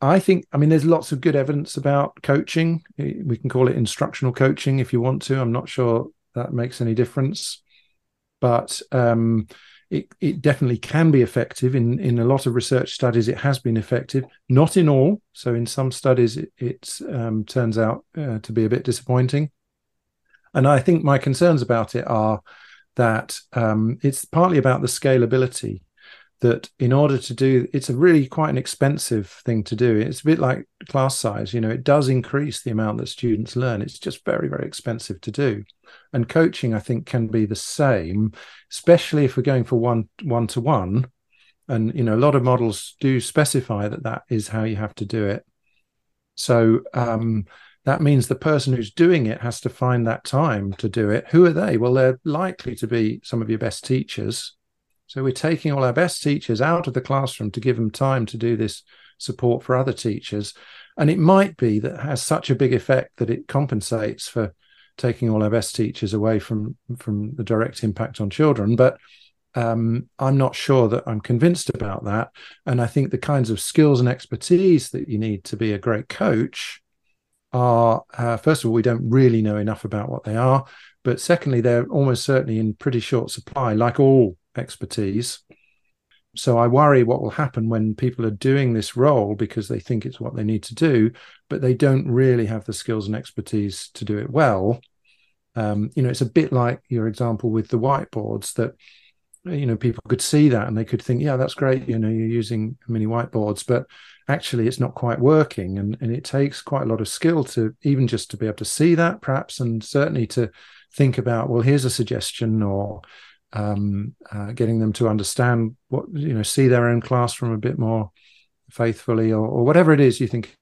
I think, I mean, there's lots of good evidence about coaching. We can call it instructional coaching if you want to. I'm not sure that makes any difference, but um, it, it definitely can be effective. In in a lot of research studies, it has been effective. Not in all. So in some studies, it, it um, turns out uh, to be a bit disappointing. And I think my concerns about it are that um, it's partly about the scalability. That in order to do, it's a really quite an expensive thing to do. It's a bit like class size. You know, it does increase the amount that students learn. It's just very, very expensive to do. And coaching, I think, can be the same, especially if we're going for one one to one. And you know, a lot of models do specify that that is how you have to do it. So um, that means the person who's doing it has to find that time to do it. Who are they? Well, they're likely to be some of your best teachers. So we're taking all our best teachers out of the classroom to give them time to do this support for other teachers. And it might be that has such a big effect that it compensates for taking all our best teachers away from from the direct impact on children. But um, I'm not sure that I'm convinced about that. And I think the kinds of skills and expertise that you need to be a great coach are uh, first of all we don't really know enough about what they are but secondly they're almost certainly in pretty short supply like all expertise so I worry what will happen when people are doing this role because they think it's what they need to do, but they don't really have the skills and expertise to do it well. Um, you know, it's a bit like your example with the whiteboards that you know people could see that and they could think yeah that's great you know you're using mini whiteboards but actually it's not quite working and, and it takes quite a lot of skill to even just to be able to see that perhaps and certainly to think about well here's a suggestion or um, uh, getting them to understand what you know see their own classroom a bit more faithfully or, or whatever it is you think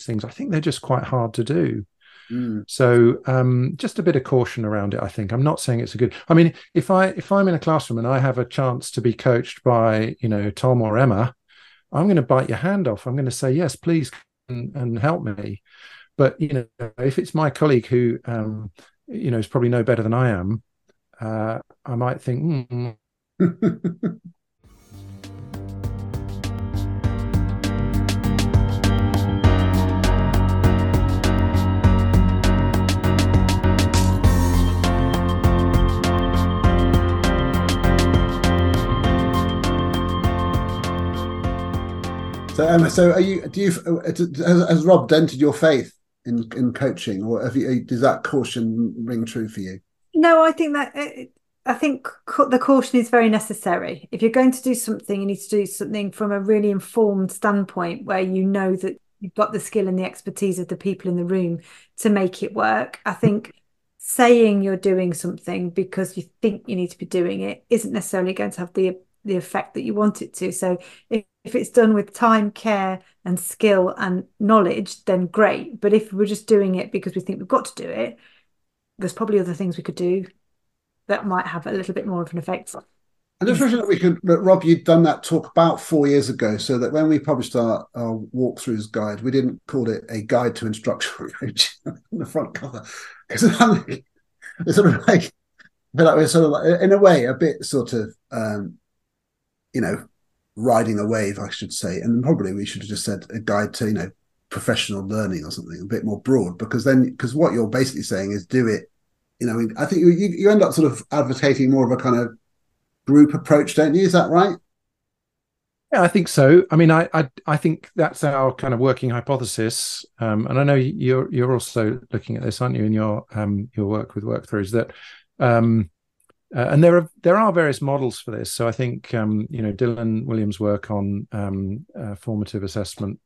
things i think they're just quite hard to do Mm. So um, just a bit of caution around it. I think I'm not saying it's a good. I mean, if I if I'm in a classroom and I have a chance to be coached by you know Tom or Emma, I'm going to bite your hand off. I'm going to say yes, please, and, and help me. But you know, if it's my colleague who um, you know is probably no better than I am, uh, I might think. Mm, So, um, so are you? Do you? Has, has Rob dented your faith in in coaching, or have you? Does that caution ring true for you? No, I think that uh, I think the caution is very necessary. If you're going to do something, you need to do something from a really informed standpoint, where you know that you've got the skill and the expertise of the people in the room to make it work. I think saying you're doing something because you think you need to be doing it isn't necessarily going to have the the effect that you want it to. So if, if it's done with time, care, and skill and knowledge, then great. But if we're just doing it because we think we've got to do it, there's probably other things we could do that might have a little bit more of an effect. And just wishing that we could, Rob, you'd done that talk about four years ago, so that when we published our, our walkthroughs guide, we didn't call it a guide to instructional on the front cover because it's sort of like, but we're sort of like, in a way, a bit sort of um, you know, riding a wave, I should say. And probably we should have just said a guide to, you know, professional learning or something a bit more broad, because then, because what you're basically saying is do it. You know, I think you, you end up sort of advocating more of a kind of group approach, don't you? Is that right? Yeah, I think so. I mean, I I, I think that's our kind of working hypothesis, um, and I know you're you're also looking at this, aren't you, in your um, your work with walkthroughs that um, uh, and there are there are various models for this. So I think um, you know Dylan Wiliam's work on um, uh, formative assessment,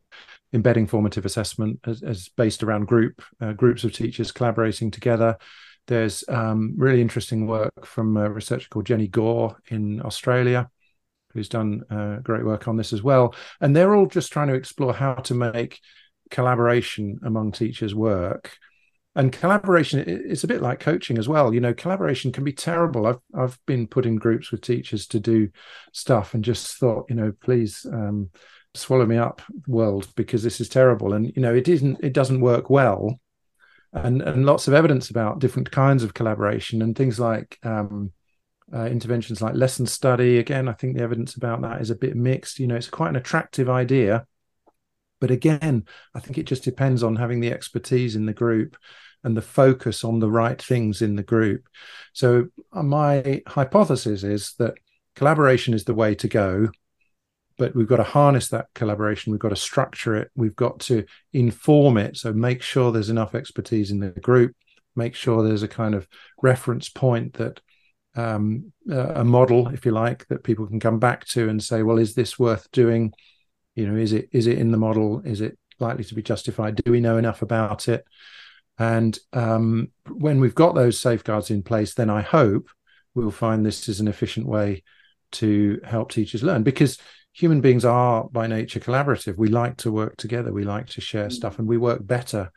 embedding formative assessment, as, as based around group uh, groups of teachers collaborating together. There's um, really interesting work from a researcher called Jenny Gore in Australia, who's done uh, great work on this as well. And they're all just trying to explore how to make collaboration among teachers work and collaboration it's a bit like coaching as well you know collaboration can be terrible i've i've been put in groups with teachers to do stuff and just thought you know please um, swallow me up world because this is terrible. And you know it isn't it doesn't work well. And and lots of evidence about different kinds of collaboration and things like um, uh, interventions like lesson study. Again i think the evidence about that is a bit mixed. You know it's quite an attractive idea. But again i think it just depends on having the expertise in the group and the focus on the right things in the group. So, uh, my hypothesis is that collaboration is the way to go, but we've got to harness that collaboration. We've got to structure it. We've got to inform it. So, make sure there's enough expertise in the group, make sure there's a kind of reference point that um, a model, if you like, that people can come back to and say, well, is this worth doing? You know, is it is it in the model? Is it likely to be justified? Do we know enough about it? And um, when we've got those safeguards in place, then I hope we'll find this is an efficient way to help teachers learn because human beings are by nature collaborative. We like to work together, we like to share mm. stuff, and we work better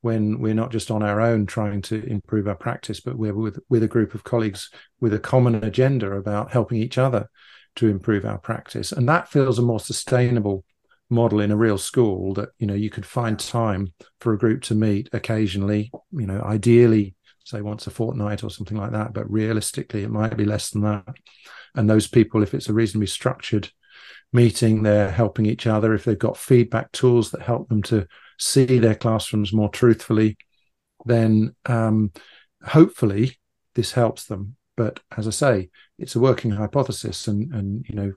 when we're not just on our own trying to improve our practice, but we're with, with a group of colleagues with a common agenda about helping each other to improve our practice. And that feels a more sustainable model in a real school that you know you could find time for a group to meet occasionally you know ideally say once a fortnight or something like that but realistically it might be less than that and those people if it's a reasonably structured meeting they're helping each other if they've got feedback tools that help them to see their classrooms more truthfully then um, hopefully this helps them but as I say, it's a working hypothesis, and and you know,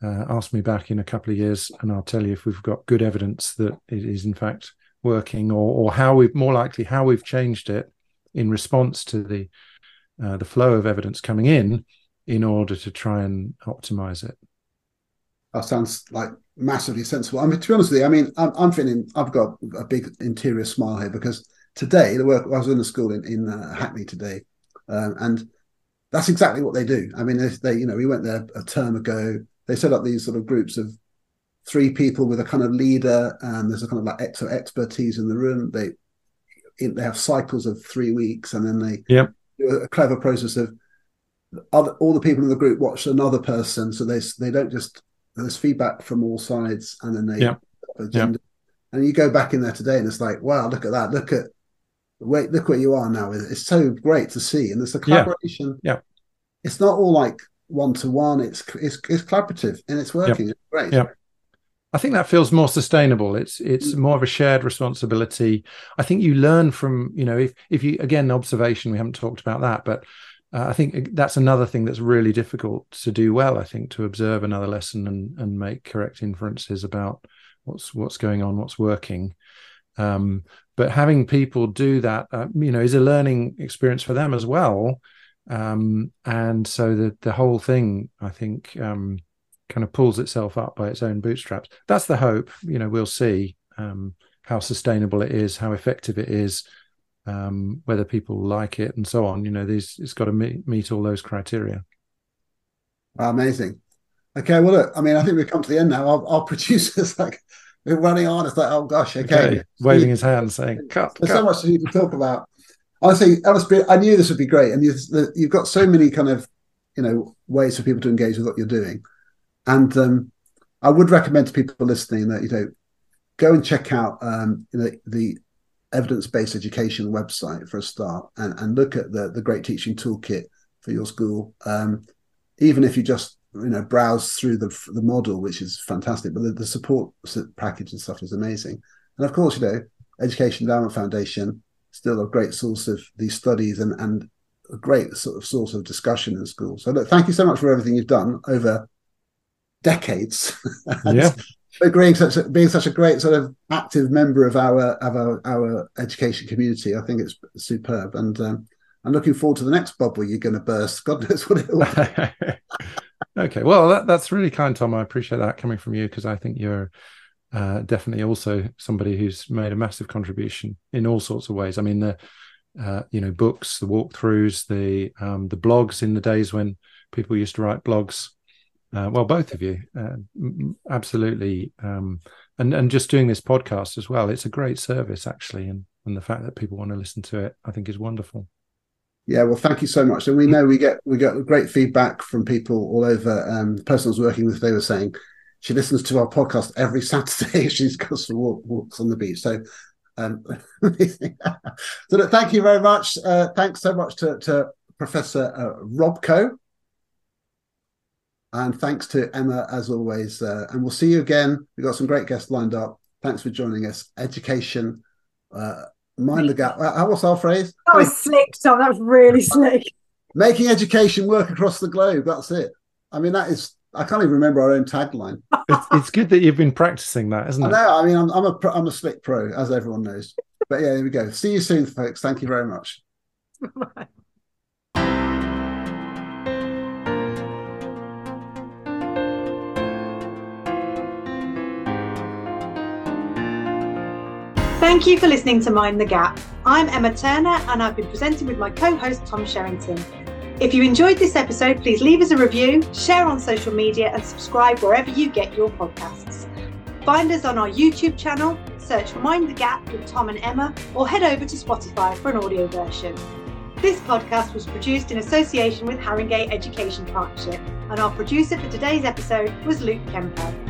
uh, ask me back in a couple of years, and I'll tell you if we've got good evidence that it is in fact working, or or how we've more likely how we've changed it in response to the uh, the flow of evidence coming in, in order to try and optimize it. That sounds like massively sensible. I mean, to be honest with you, I mean, I'm, I'm feeling I've got a big interior smile here because today the work I was in the school in in uh, Hackney today, um, and that's exactly what they do. I mean, they, they, you know we went there a term ago. They set up these sort of groups of three people with a kind of leader, and there's a kind of like ex- expertise in the room. They they have cycles of three weeks, and then they yep. do a clever process of other, all the people in the group watch another person, so they they don't just there's feedback from all sides, and then they agenda. And you go back in there today, and it's like, wow, look at that! Look at wait, look where you are now. It's so great to see, and there's a collaboration. Yeah. It's not all like one to one. It's it's it's collaborative and it's working. It's great. Yeah. I think that feels more sustainable. It's it's mm. more of a shared responsibility. I think you learn from you know if if you again observation we haven't talked about that, but uh, I think that's another thing that's really difficult to do well. I think to observe another lesson and and make correct inferences about what's what's going on, what's working. Um, but having people do that, uh, you know, is a learning experience for them as well. Um, and so the the whole thing, I think. Um, kind of pulls itself up by its own bootstraps. That's the hope. You know, we'll see um, how sustainable it is, how effective it is, um, whether people like it, and so on. You know, these it's got to meet, meet all those criteria. Amazing. Okay, well, look, I mean, I think we've come to the end now. Our, our producer's like we're running on. It's like, oh gosh, okay, okay. waving his hand, saying, "Cut." There's cut. so much to talk about. Honestly, be, I knew this would be great, and you've, you've got so many kind of you know ways for people to engage with what you're doing. And um, I would recommend to people listening that you know go and check out um, you know, the evidence-based education website for a start, and, and look at the the great teaching toolkit for your school. Um, even if you just you know browse through the the model, which is fantastic, but the, the support package and stuff is amazing. And of course, you know, Education Endowment Foundation still a great source of these studies and and a great sort of source of discussion in schools. So look, thank you so much for everything you've done over decades. yeah. Agreeing such a, being such a great sort of active member of our of our, our education community, I think it's superb, and um, I'm looking forward to the next bubble you're going to burst. God knows what it will. Be. Okay, well that, that's really kind, Tom. I appreciate that coming from you because I think you're uh, definitely also somebody who's made a massive contribution in all sorts of ways. I mean the uh, you know books, the walkthroughs, the um, the blogs in the days when people used to write blogs uh, well, both of you, uh, absolutely, um, and and just doing this podcast as well. It's a great service, actually, and and the fact that people want to listen to it, I think, is wonderful. Yeah, well, thank you so much. And we know we get we get great feedback from people all over. Um, the person I was working with, they were saying she listens to our podcast every Saturday. She's goes for walk, walks on the beach. So, um, so thank you very much. Uh, thanks so much to, to Professor uh, Rob Coe and thanks to Emma, as always. Uh, and we'll see you again. We've got some great guests lined up. Thanks for joining us. Education, uh, mind the gap. Uh, what's our phrase? That was slick, Tom. That was really slick. Making education work across the globe. That's it. I mean, that is. I can't even remember our own tagline. it's, it's, good that you've been practicing that, isn't it? I know. I mean, I'm, I'm a I'm a slick pro, as everyone knows. But yeah, here we go. See you soon, folks. Thank you very much. Bye. Thank you for listening to Mind the Gap. I'm Emma Turner and I've been presenting with my co host Tom Sherrington. If you enjoyed this episode, please leave us a review, share on social media, and subscribe wherever you get your podcasts. Find us on our YouTube channel, search Mind the Gap with Tom and Emma, or head over to Spotify for an audio version. This podcast was produced in association with Haringey Education Partnership, and our producer for today's episode was Luke Kemper.